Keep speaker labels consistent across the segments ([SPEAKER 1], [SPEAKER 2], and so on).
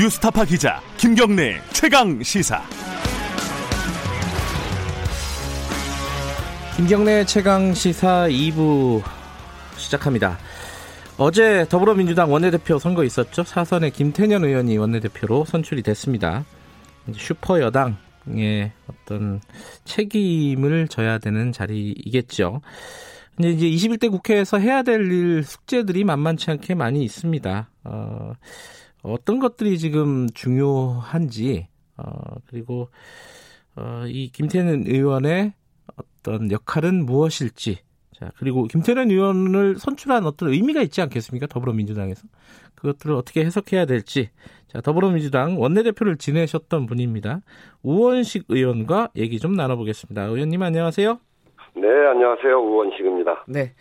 [SPEAKER 1] 뉴스타파 기자 김경래 최강 시사.
[SPEAKER 2] 김경래 최강 시사 2부 시작합니다. 어제 더불어민주당 원내대표 선거 있었죠. 사선의 김태년 의원이 원내대표로 선출이 됐습니다. 슈퍼 여당의 어떤 책임을 져야 되는 자리이겠죠. 근데 이제 21대 국회에서 해야 될 일 숙제들이 만만치 않게 많이 있습니다. 어, 어떤 것들이 지금 중요한지, 어, 그리고, 어, 이 김태년 의원의 어떤 역할은 무엇일지, 자, 그리고 김태년 의원을 선출한 어떤 의미가 있지 않겠습니까? 더불어민주당에서. 그것들을 어떻게 해석해야 될지. 자, 더불어민주당 원내대표를 지내셨던 분입니다. 우원식 의원과 얘기 좀 나눠보겠습니다. 의원님 안녕하세요.
[SPEAKER 3] 네, 안녕하세요. 우원식입니다.
[SPEAKER 2] 네.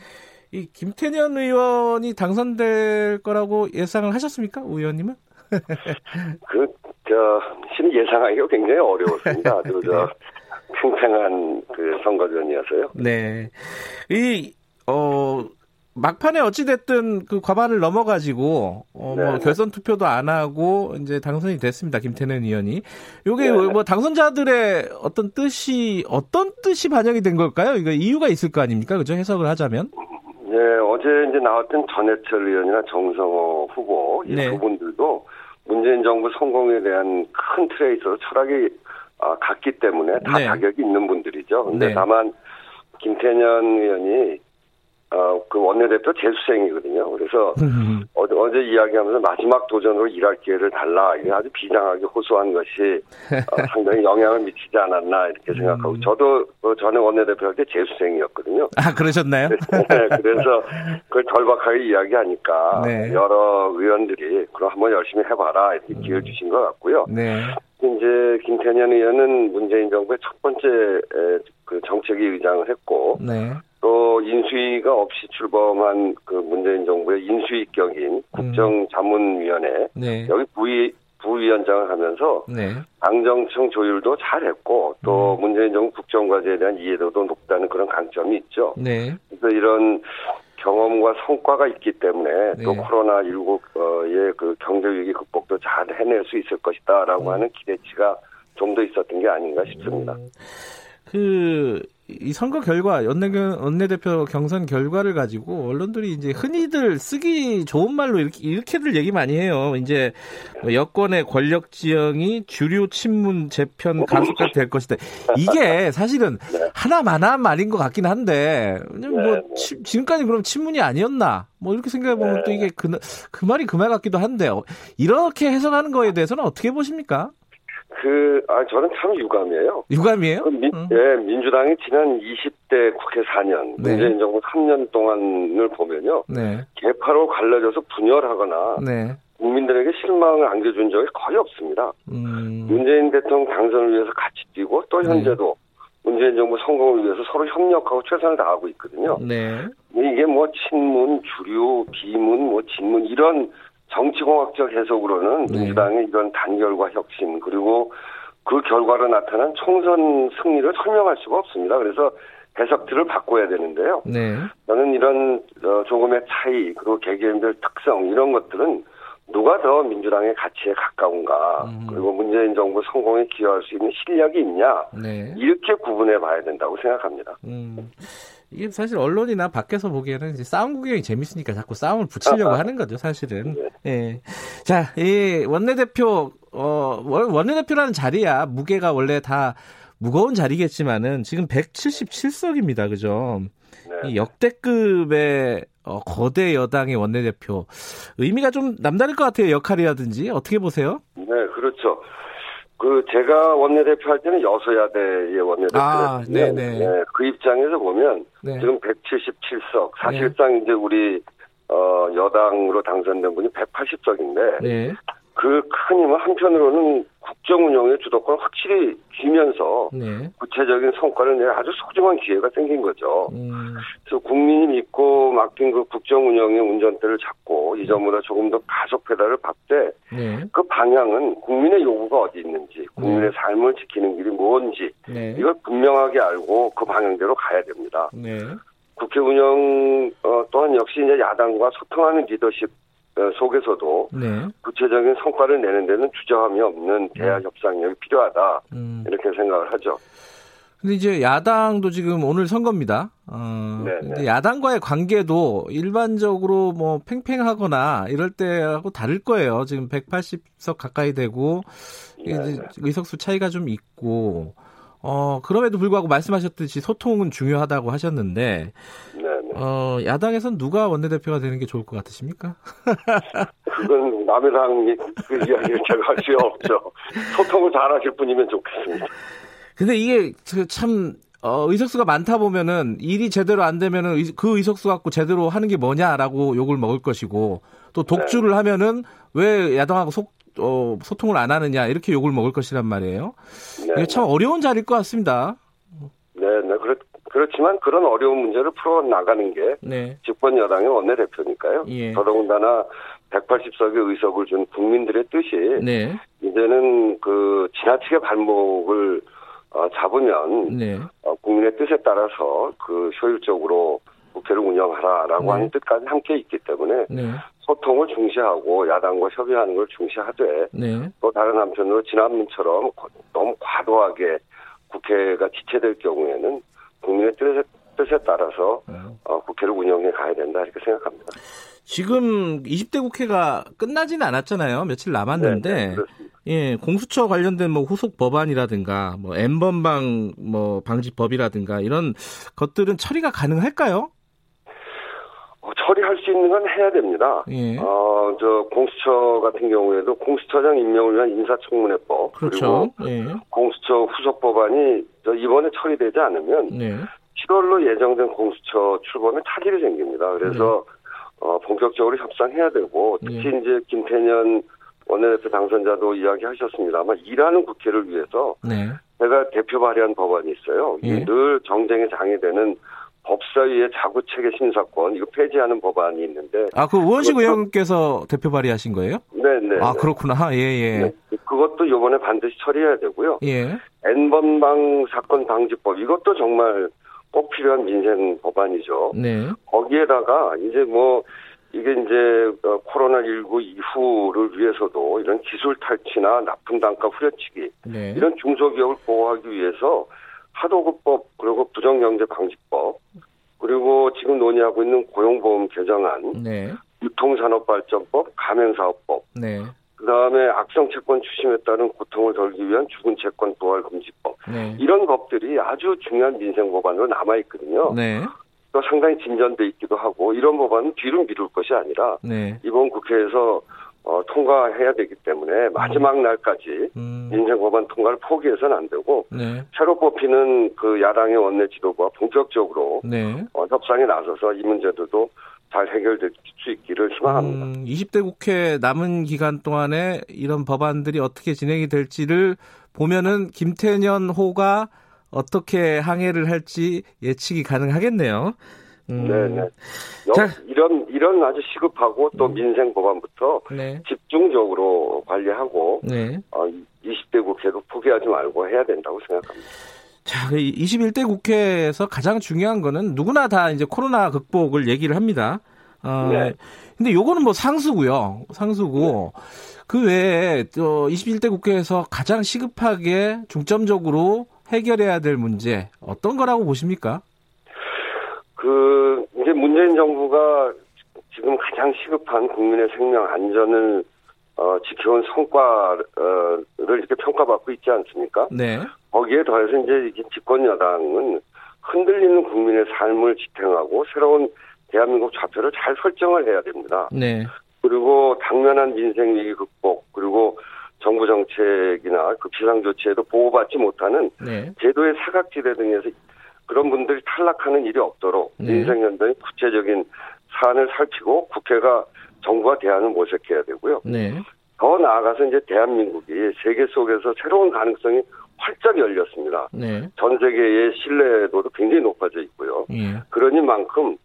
[SPEAKER 2] 이 김태년 의원이 당선될 거라고 예상을 하셨습니까? 우 의원님은?
[SPEAKER 3] 그, 저, 실 예상하기가 굉장히 어려웠습니다. 아주, 저, 네. 팽팽한 그 선거전이어서요.
[SPEAKER 2] 네. 이, 어, 막판에 어찌됐든 그 과반을 넘어가지고, 어, 뭐 네, 뭐 결선 투표도 안 하고 이제 당선이 됐습니다. 김태년 의원이. 요게 네. 뭐 당선자들의 어떤 뜻이, 어떤 뜻이 반영이 된 걸까요? 이거 이유가 있을 거 아닙니까? 그죠? 해석을 하자면.
[SPEAKER 3] 네, 어제 이제 나왔던 전해철 의원이나 정성호 후보 이두 분들도 문재인 정부 성공에 대한 큰 틀에 있어서 철학이 어, 같기 때문에 다 네. 자격이 있는 분들이죠. 근데 네. 다만 김태년 의원이 어, 그 원내대표 재수생이거든요. 그래서 어제, 어제 이야기하면서 마지막 도전으로 일할 기회를 달라. 이게 아주 비장하게 호소한 것이 어, 상당히 영향을 미치지 않았나 이렇게 생각하고 음. 저도 그 전에 원내대표 할 때 재수생이었거든요.
[SPEAKER 2] 아 그러셨나요?
[SPEAKER 3] 네, 그래서 그걸 절박하게 이야기하니까 네. 여러 의원들이 그럼 한번 열심히 해봐라 이렇게 기회를 주신 것 같고요. 네. 이제 김태년 의원은 문재인 정부의 첫 번째 그 정책위 의장을 했고 네. 또 인수위가 없이 출범한 그 문재인 정부의 인수위격인 음. 국정자문위원회 네. 여기 부위 부위원장을 하면서 네. 당정청 조율도 잘했고 또 음. 문재인 정부 국정과제에 대한 이해도도 높다는 그런 강점이 있죠. 네. 그래서 이런 경험과 성과가 있기 때문에 네. 또 코로나 19의 그 경제 위기 극복도 잘 해낼 수 있을 것이다라고 음. 하는 기대치가 좀 더 있었던 게 아닌가 싶습니다. 음.
[SPEAKER 2] 그 이 선거 결과 연내 원내대표 경선 결과를 가지고 언론들이 이제 흔히들 쓰기 좋은 말로 이렇게 이렇게들 얘기 많이 해요. 이제 뭐 여권의 권력 지형이 주류 친문 재편 가속화 될 것이다. 이게 사실은 하나만한 말인 것 같긴 한데 뭐 치, 지금까지 그럼 친문이 아니었나? 뭐 이렇게 생각해 보면 또 이게 그, 그 말이 그 말 같기도 한데요. 이렇게 해석하는 거에 대해서는 어떻게 보십니까?
[SPEAKER 3] 그, 아, 저는 참 유감이에요.
[SPEAKER 2] 유감이에요? 그
[SPEAKER 3] 민, 음. 예, 민주당이 지난 20대 국회 4년, 네. 문재인 정부 3년 동안을 보면요. 네. 개파로 갈라져서 분열하거나, 네. 국민들에게 실망을 안겨준 적이 거의 없습니다. 음. 문재인 대통령 당선을 위해서 같이 뛰고, 또 네. 현재도 문재인 정부 성공을 위해서 서로 협력하고 최선을 다하고 있거든요. 네. 이게 뭐 친문, 주류, 비문, 뭐 진문, 이런 정치공학적 해석으로는 네. 민주당의 이런 단결과 혁신 그리고 그 결과로 나타난 총선 승리를 설명할 수가 없습니다. 그래서 해석들을 바꿔야 되는데요. 네. 저는 이런 어, 조금의 차이 그리고 개개인별 특성 이런 것들은 누가 더 민주당의 가치에 가까운가 음. 그리고 문재인 정부 성공에 기여할 수 있는 실력이 있냐 네. 이렇게 구분해 봐야 된다고 생각합니다. 음.
[SPEAKER 2] 이게 사실 언론이나 밖에서 보기에는 이제 싸움 구경이 재밌으니까 자꾸 싸움을 붙이려고 하는 거죠, 사실은. 네. 예. 자, 이 원내대표, 어, 원내대표라는 자리야, 무게가 원래 다 무거운 자리겠지만은 지금 177석입니다, 그죠? 네. 이 역대급의 어, 거대 여당의 원내대표. 의미가 좀 남다를 것 같아요, 역할이라든지. 어떻게 보세요?
[SPEAKER 3] 네, 그렇죠. 그 제가 원내대표 할 때는 여소야대의 원내대표였는데 아, 네, 그 입장에서 보면 네. 지금 177석 사실상 네. 이제 우리 어 여당으로 당선된 분이 180석인데 그큰 힘은 한편으로는 국정 운영의 주도권을 확실히 쥐면서 네. 구체적인 성과를 내야 아주 소중한 기회가 생긴 거죠. 음. 그래서 국민이 믿고 맡긴 그 국정 운영의 운전대를 잡고 이전보다 조금 더 가속 페달을 밟되 네. 그 방향은 국민의 요구가 어디 있는지 국민의 네. 삶을 지키는 길이 뭔지 네. 이걸 분명하게 알고 그 방향대로 가야 됩니다. 네. 국회 운영 어, 또한 역시 이제 야당과 소통하는 리더십 어, 속에서도 네. 구체적인 성과를 내는 데는 주저함이 없는 대화 네. 협상력이 필요하다 음. 이렇게 생각을 하죠.
[SPEAKER 2] 근데 이제 야당도 지금 오늘 선거입니다. 어, 네, 근데 야당과의 관계도 일반적으로 뭐 팽팽하거나 이럴 때하고 다를 거예요. 지금 180석 가까이 되고 이제 의석수 차이가 좀 있고 어, 그럼에도 불구하고 말씀하셨듯이 소통은 중요하다고 하셨는데, 어, 야당에선 누가 원내대표가 되는 게 좋을 것 같으십니까?
[SPEAKER 3] 그건 남의 당그 이야기를 제가 할수 없죠. 소통을 잘 하실 분이면 좋겠습니다.
[SPEAKER 2] 근데 이게 참, 어, 의석수가 많다 보면은 일이 제대로 안 되면은 그 의석수 갖고 제대로 하는 게 뭐냐라고 욕을 먹을 것이고 또 독주를 네. 하면은 왜 야당하고 속, 어, 소통을 안 하느냐 이렇게 욕을 먹을 것이란 말이에요. 네. 이게 참 어려운 자리일 것 같습니다.
[SPEAKER 3] 네, 네. 그렇, 그렇지만 그런 어려운 문제를 풀어 나가는 게 네. 집권 여당의 원내대표니까요. 예. 더더군다나 180석의 의석을 준 국민들의 뜻이 네. 이제는 그 지나치게 발목을 어, 잡으면 네. 어, 국민의 뜻에 따라서 그 효율적으로 국회를 운영하라라고 네. 하는 뜻까지 함께 있기 때문에 네. 소통을 중시하고 야당과 협의하는 걸 중시하되 네. 또 다른 한편으로 지난번처럼 너무 과도하게 국회가 지체될 경우에는 국민의 뜻에, 뜻에 따라서 네. 어, 국회를 운영해 가야 된다 이렇게 생각합니다.
[SPEAKER 2] 지금 20대 국회가 끝나지는 않았잖아요. 며칠 남았는데 네, 네, 예, 공수처 관련된 뭐 후속 법안이라든가 뭐 N번방 뭐 방지법이라든가 이런 것들은 처리가 가능할까요?
[SPEAKER 3] 어, 처리할 수 있는 건 해야 됩니다. 예. 어, 저 공수처 같은 경우에도 공수처장 임명을 위한 인사청문회법 그렇죠. 그리고 예. 공수처 후속 법안이 저 이번에 처리되지 않으면 네. 7월로 예정된 공수처 출범에 차질이 생깁니다. 그래서 네. 어, 본격적으로 협상해야 되고 특히 예. 이제 김태년 원내대표 당선자도 이야기하셨습니다만 일하는 국회를 위해서 네. 제가 대표 발의한 법안이 있어요. 예. 늘 정쟁의 장이 되는 법사위의 자구체계 심사권 이거 폐지하는 법안이 있는데
[SPEAKER 2] 아그 우원식 의원께서 대표 발의하신 거예요?
[SPEAKER 3] 네네. 네,
[SPEAKER 2] 아 네. 그렇구나 예예. 예. 네.
[SPEAKER 3] 그것도 이번에 반드시 처리해야 되고요. 예. N번방 사건 방지법 이것도 정말 꼭 필요한 민생 법안이죠. 네. 거기에다가 이제 뭐 이게 이제 어, 코로나19 이후를 위해서도 이런 기술 탈취나 납품 단가 후려치기 네. 이런 중소기업을 보호하기 위해서 하도급법 그리고 부정경제 방지법 그리고 지금 논의하고 있는 고용보험 개정안 네. 유통산업발전법 가맹사업법 네. 그다음에 악성 채권 추심에 따른 고통을 덜기 위한 죽은 채권 도활 금지법 네. 이런 법들이 아주 중요한 민생 법안으로 남아 있거든요. 네. 또 상당히 진전돼 있기도 하고 이런 법안은 뒤로 미룰 것이 아니라 네. 이번 국회에서 어, 통과해야 되기 때문에 마지막 음. 날까지 음. 민생 법안 통과를 포기해서는 안 되고 네. 새로 뽑히는 그 야당의 원내 지도부와 본격적으로 네. 어, 협상에 나서서 이 문제들도 잘 해결될 수 있기를 희망합니다. 음,
[SPEAKER 2] 20대 국회 남은 기간 동안에 이런 법안들이 어떻게 진행이 될지를 보면은 김태년 호가 어떻게 항해를 할지 예측이 가능하겠네요.
[SPEAKER 3] 음. 네네. 자, 이런 이런 아주 시급하고 또 음. 민생 법안부터 네. 집중적으로 관리하고 네. 어, 20대 국회도 포기하지 말고 해야 된다고 생각합니다.
[SPEAKER 2] 자, 21대 국회에서 가장 중요한 거는 누구나 다 이제 코로나 극복을 얘기를 합니다. 어, 네. 근데 요거는 뭐 상수고요. 상수고 네. 그 외에 또 21대 국회에서 가장 시급하게 중점적으로 해결해야 될 문제 어떤 거라고 보십니까?
[SPEAKER 3] 그 이제 문재인 정부가 지금 가장 시급한 국민의 생명 안전을 어, 지켜온 성과를 이렇게 평가받고 있지 않습니까? 네. 거기에 더해서 이제 집권 여당은 흔들리는 국민의 삶을 지탱하고 새로운 대한민국 좌표를 잘 설정을 해야 됩니다. 네. 그리고 당면한 민생 위기 극복 그리고 정부 정책이나 그 비상조치에도 보호받지 못하는 네. 제도의 사각지대 등에서 그런 분들이 탈락하는 일이 없도록 네. 민생연대의 구체적인 사안을 살피고 국회가 정부와 대안을 모색해야 되고요. 네. 더 나아가서 이제 대한민국이 세계 속에서 새로운 가능성이 활짝 열렸습니다. 네. 전 세계의 신뢰도도 굉장히 높아져 있고요. 예. 그러니 만큼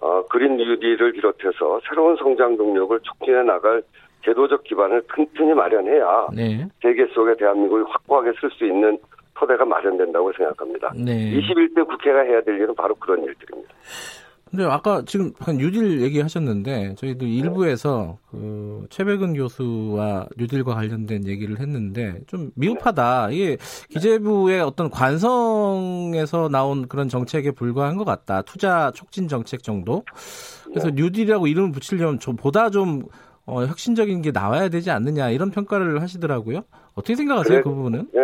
[SPEAKER 3] 어, 그린 뉴딜을 비롯해서 새로운 성장 동력을 촉진해 나갈 제도적 기반을 튼튼히 마련해야 네. 세계 속에 대한민국이 확고하게 쓸 수 있는 토대가 마련된다고 생각합니다. 네. 21대 국회가 해야 될 일은 바로 그런 일들입니다.
[SPEAKER 2] 근데 아까 지금 한 뉴딜 얘기하셨는데 저희도 일부에서 그 최백은 교수와 뉴딜과 관련된 얘기를 했는데 좀 미흡하다. 이게 기재부의 어떤 관성에서 나온 그런 정책에 불과한 것 같다. 투자 촉진 정책 정도. 그래서 뉴딜이라고 이름을 붙이려면 좀 보다 좀 어, 혁신적인 게 나와야 되지 않느냐 이런 평가를 하시더라고요. 어떻게 생각하세요 그래, 그 부분은?
[SPEAKER 3] 네.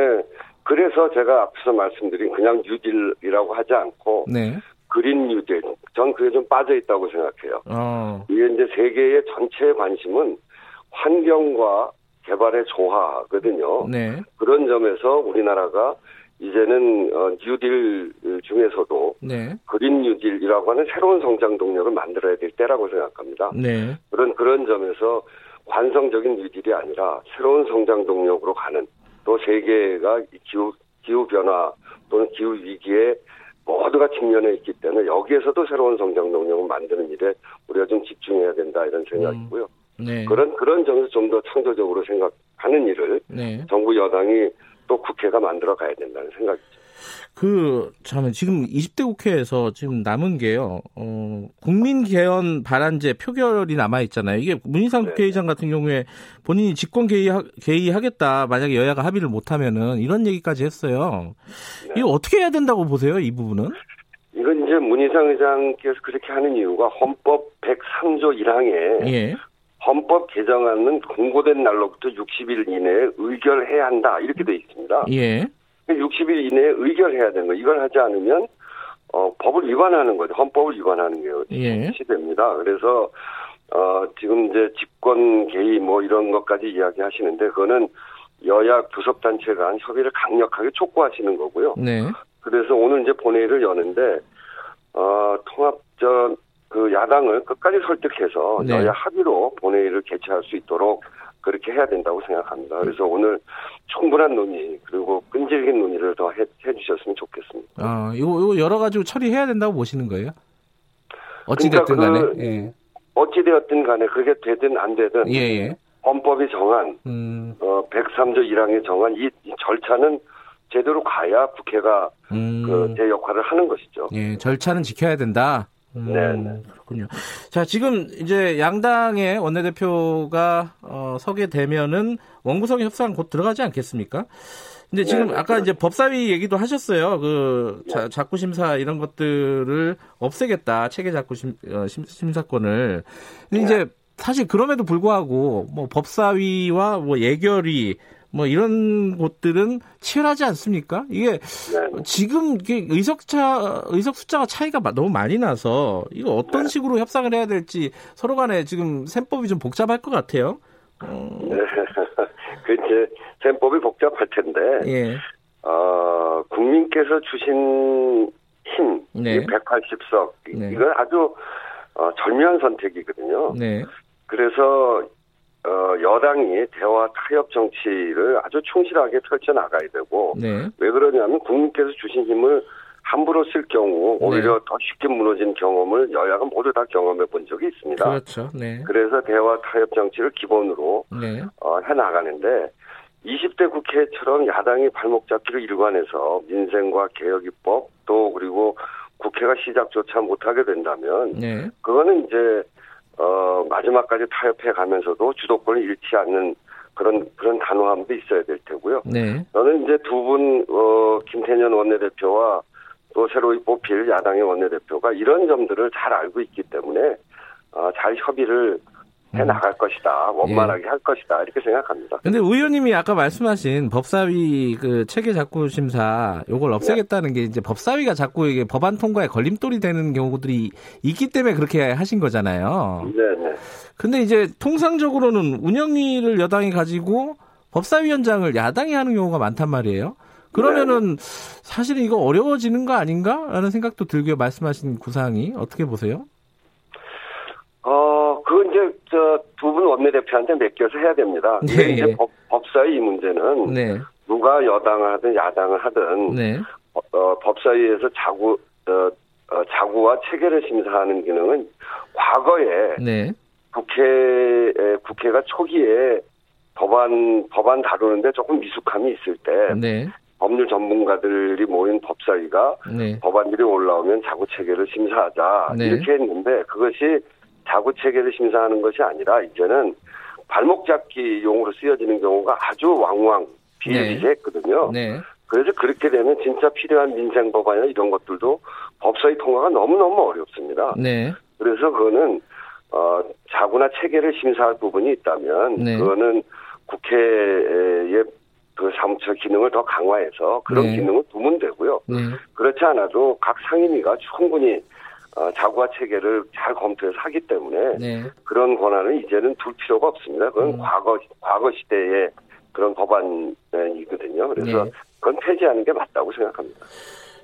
[SPEAKER 3] 그래서 제가 앞서 말씀드린 그냥 뉴딜이라고 하지 않고 네. 그린 뉴딜. 전 그게 좀 빠져 있다고 생각해요. 어. 이게 이제 세계의 전체 관심은 환경과 개발의 조화거든요. 네. 그런 점에서 우리나라가 이제는 어, 뉴딜 중에서도 네. 그린 뉴딜이라고 하는 새로운 성장 동력을 만들어야 될 때라고 생각합니다. 네. 그런 그런 점에서 관성적인 뉴딜이 아니라 새로운 성장 동력으로 가는 또 세계가 기후 기후 변화 또는 기후 위기에 모두가 직면해 있기 때문에 여기에서도 새로운 성장 동력을 만드는 일에 우리가 좀 집중해야 된다 이런 생각이고요. 음, 네. 그런 그런 점에서 좀 더 창조적으로 생각하는 일을 네. 정부 여당이 또 국회가 만들어 가야 된다는 생각이죠.
[SPEAKER 2] 그, 참, 지금 20대 국회에서 지금 남은 게요, 어, 국민 개헌 발안제 표결이 남아있잖아요. 이게 문희상 네. 국회의장 같은 경우에 본인이 직권 개의하, 개의하겠다. 만약에 여야가 합의를 못하면은 이런 얘기까지 했어요. 네. 이거 어떻게 해야 된다고 보세요, 이 부분은?
[SPEAKER 3] 이건 이제 문희상 의장께서 그렇게 하는 이유가 헌법 103조 1항에 예. 헌법 개정안은 공고된 날로부터 60일 이내에 의결해야 한다. 이렇게 돼 있습니다. 예. 60일 이내에 의결해야 되는 거. 이걸 하지 않으면 어, 법을 위반하는 거죠. 헌법을 위반하는 게 예. 시됩니다. 그래서 어, 지금 이제 집권 개의 뭐 이런 것까지 이야기하시는데 그거는 여야 교섭단체 간 협의를 강력하게 촉구하시는 거고요. 네. 그래서 오늘 이제 본회의를 여는데 어, 통합전 그 야당을 끝까지 설득해서 네. 여야 합의로 본회의를 개최할 수 있도록 그렇게 해야 된다고 생각합니다. 그래서 오늘 충분한 논의 그리고 끈질긴 논의를 더 해, 해주셨으면 좋겠습니다.
[SPEAKER 2] 아, 이거, 이거 여러 가지로 처리해야 된다고 보시는 거예요? 어찌됐든 그러니까 간에. 그, 예.
[SPEAKER 3] 어찌되었든 간에 그게 되든 안 되든. 예, 예. 헌법이 정한, 음. 어, 103조 1항에 정한 이, 이 절차는 제대로 가야 국회가 음. 그제 역할을 하는 것이죠.
[SPEAKER 2] 예, 절차는 지켜야 된다. 음, 네. 그렇군요. 자, 지금 이제 양당의 원내대표가 어, 서게 되면은 원구성 협상 곧 들어가지 않겠습니까? 근데 지금 네, 아까 이제 법사위 얘기도 하셨어요. 그 자, 자꾸 심사 이런 것들을 없애겠다. 체계 자꾸 심, 어, 심 사권을. 근데 네. 이제 사실 그럼에도 불구하고 뭐 법사위와 뭐 예결위 뭐 이런 곳들은 치열하지 않습니까? 이게 네. 지금 이게 의석차 의석 숫자가 차이가 너무 많이 나서 이거 어떤 네. 식으로 협상을 해야 될지 서로 간에 지금 셈법이 좀 복잡할 것 같아요.
[SPEAKER 3] 어... 네. 그 이제 셈법이 복잡할 텐데. 예. 어, 국민께서 주신 힘, 네. 180석, 네. 이건 아주 어, 절묘한 선택이거든요. 네. 그래서 어, 여당이 대화 타협 정치를 아주 충실하게 펼쳐나가야 되고, 네. 왜 그러냐면 국민께서 주신 힘을 함부로 쓸 경우 네. 오히려 네. 더 쉽게 무너진 경험을 여야가 모두 다 경험해 본 적이 있습니다.
[SPEAKER 2] 그렇죠. 네.
[SPEAKER 3] 그래서 대화 타협 정치를 기본으로 네. 어, 해 나가는데 20대 국회처럼 야당이 발목 잡기를 일관해서 민생과 개혁 입법 또 그리고 국회가 시작조차 못하게 된다면 네. 그거는 이제 어, 마지막까지 타협해 가면서도 주도권을 잃지 않는 그런, 그런 단호함도 있어야 될 테고요. 네. 저는 이제 두 분, 어, 김태년 원내대표와 또 새로이 뽑힐 야당의 원내대표가 이런 점들을 잘 알고 있기 때문에, 어, 잘 협의를 해 음. 나갈 것이다. 원만하게 예. 할 것이다. 이렇게 생각합니다.
[SPEAKER 2] 근데 의원님이 아까 말씀하신 법사위 그 체계 작구 심사 요걸 없애겠다는 네. 게 이제 법사위가 자꾸 이게 법안 통과에 걸림돌이 되는 경우들이 있기 때문에 그렇게 하신 거잖아요. 네, 네. 근데 이제 통상적으로는 운영위를 여당이 가지고 법사위원장을 야당이 하는 경우가 많단 말이에요. 그러면은 네. 사실은 이거 어려워지는 거 아닌가라는 생각도 들고요. 말씀하신 구상이 어떻게 보세요?
[SPEAKER 3] 어, 그 이제 저 두 분 원내대표한테 맡겨서 해야 됩니다. 네, 이제 예. 법, 법사위 이 문제는 네. 누가 여당을 하든 야당을 하든 네. 어, 어, 법사위에서 자구 어, 어, 자구와 체계를 심사하는 기능은 과거에 네. 국회 국회가 초기에 법안 법안 다루는데 조금 미숙함이 있을 때 네. 법률 전문가들이 모인 법사위가 네. 법안들이 올라오면 자구 체계를 심사하자 네. 이렇게 했는데 그것이 자구 체계를 심사하는 것이 아니라 이제는 발목 잡기 용으로 쓰여지는 경우가 아주 왕왕 비일비재했거든요. 네. 그래서 그렇게 되면 진짜 필요한 민생 법안이나 이런 것들도 법사위 통과가 너무너무 어렵습니다. 네. 그래서 그거는 어, 자구나 체계를 심사할 부분이 있다면 네. 그거는 국회의 그 사무처 기능을 더 강화해서 그런 네. 기능을 두면 되고요. 네. 그렇지 않아도 각 상임위가 충분히 어, 자구화 체계를 잘 검토해서 하기 때문에 네. 그런 권한을 이제는 둘 필요가 없습니다. 그건 음. 과거 과거 시대의 그런 법안이거든요. 그래서 네. 그건 폐지하는 게 맞다고 생각합니다.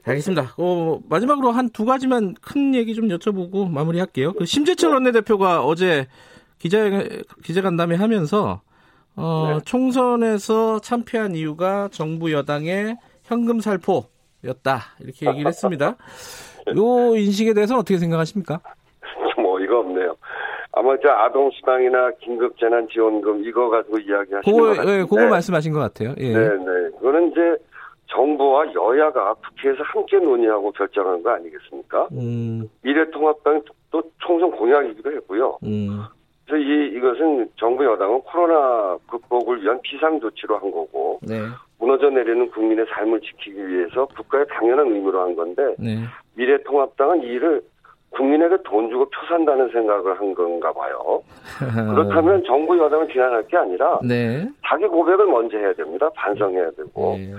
[SPEAKER 2] 알겠습니다. 어, 마지막으로 한 두 가지만 큰 얘기 좀 여쭤보고 마무리할게요. 그 심재철 네. 원내대표가 어제 기자 기자간담회 하면서 어, 네. 총선에서 참패한 이유가 정부 여당의 현금 살포였다 이렇게 얘기를 했습니다. 요 인식에 대해서는 어떻게 생각하십니까?
[SPEAKER 3] 뭐 이거 없네요. 아마 저 아동 수당이나 긴급 재난 지원금 이거 가지고 이야기하시는 그거, 것.
[SPEAKER 2] 예, 그거 말씀하신 것 같아요. 예.
[SPEAKER 3] 네, 네. 그거는 이제 정부와 여야가 국회에서 함께 논의하고 결정한 거 아니겠습니까? 음. 미래통합당 또 총선 공약이기도 했고요. 음. 그래서 이 이것은 정부 여당은 코로나 극복을 위한 비상 조치로 한 거고 네. 무너져 내리는 국민의 삶을 지키기 위해서 국가의 당연한 의무로 한 건데 네. 미래통합당은 이 일을 국민에게 돈 주고 표 산다는 생각을 한 건가 봐요. 그렇다면 정부 여당을 비난할 게 아니라 네. 자기 고백을 먼저 해야 됩니다. 반성해야 되고 네.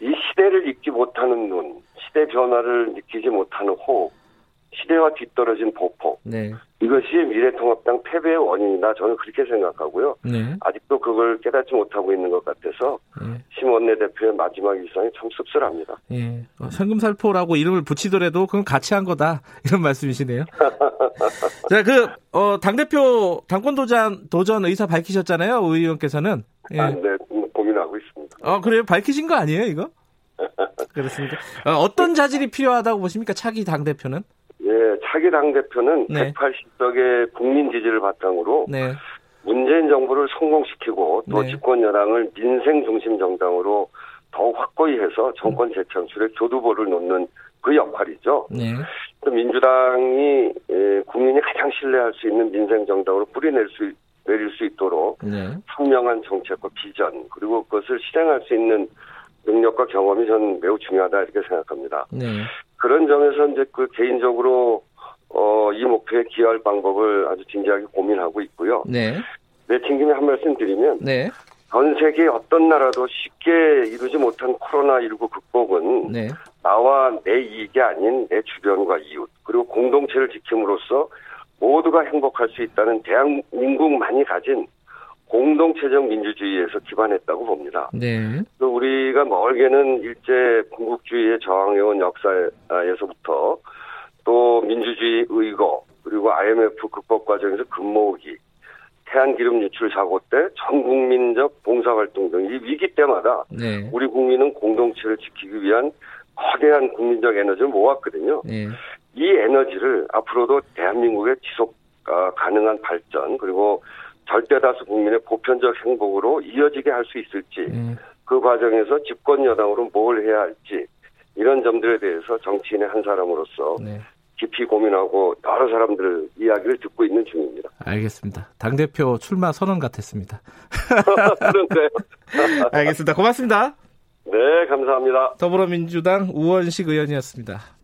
[SPEAKER 3] 이 시대를 잊지 못하는 눈, 시대 변화를 느끼지 못하는 호흡, 시대와 뒤떨어진 보폭. 네. 이것이 미래통합당 패배의 원인이다. 저는 그렇게 생각하고요. 네. 아직도 그걸 깨닫지 못하고 있는 것 같아서 네. 심원내 대표의 마지막 일상이 참 씁쓸합니다.
[SPEAKER 2] 예. 어, 현금살포라고 이름을 붙이더라도 그건 같이 한 거다. 이런 말씀이시네요. 자, 그, 어, 당대표 당권 도전, 도전 의사 밝히셨잖아요. 의원께서는.
[SPEAKER 3] 예. 아, 네. 고민하고 있습니다.
[SPEAKER 2] 어, 그래요? 밝히신 거 아니에요, 이거? 그렇습니까? 어, 떤 자질이 필요하다고 보십니까? 차기 당대표는?
[SPEAKER 3] 예, 차기 당대표는 네. 180석의 국민 지지를 바탕으로 네. 문재인 정부를 성공시키고 또 네. 집권 여당을 민생 중심 정당으로 더욱 확고히 해서 정권 재창출에 교두보를 놓는 그 역할이죠. 네. 민주당이 예, 국민이 가장 신뢰할 수 있는 민생 정당으로 뿌리낼 수 내릴 수 있도록 네. 분명한 정책과 비전 그리고 그것을 실행할 수 있는 능력과 경험이 저는 매우 중요하다 이렇게 생각합니다. 네. 그런 점에서 이제 그 개인적으로 어, 이 목표에 기여할 방법을 아주 진지하게 고민하고 있고요. 네. 내친 김에 한 말씀 드리면 네. 전 세계 어떤 나라도 쉽게 이루지 못한 코로나19 극복은 네. 나와 내 이익이 아닌 내 주변과 이웃 그리고 공동체를 지킴으로써 모두가 행복할 수 있다는 대한민국만이 가진 공동체적 민주주의에서 기반했다고 봅니다. 네. 또 우리가 멀게는 일제 군국주의에 저항해온 역사에서부터 또 민주주의 의거 그리고 IMF 극복 과정에서 근모으기 태안기름 유출 사고 때 전국민적 봉사활동 등 이 위기 때마다 네. 우리 국민은 공동체를 지키기 위한 거대한 국민적 에너지를 모았거든요. 네. 이 에너지를 앞으로도 대한민국의 지속 어, 가능한 발전 그리고 절대다수 국민의 보편적 행복으로 이어지게 할 수 있을지 음. 그 과정에서 집권 여당으로 뭘 해야 할지 이런 점들에 대해서 정치인의 한 사람으로서 네. 깊이 고민하고 여러 사람들 이야기를 듣고 있는 중입니다.
[SPEAKER 2] 알겠습니다. 당대표 출마 선언 같았습니다.
[SPEAKER 3] 그런가요?
[SPEAKER 2] 알겠습니다. 고맙습니다.
[SPEAKER 3] 네, 감사합니다.
[SPEAKER 2] 더불어민주당 우원식 의원이었습니다.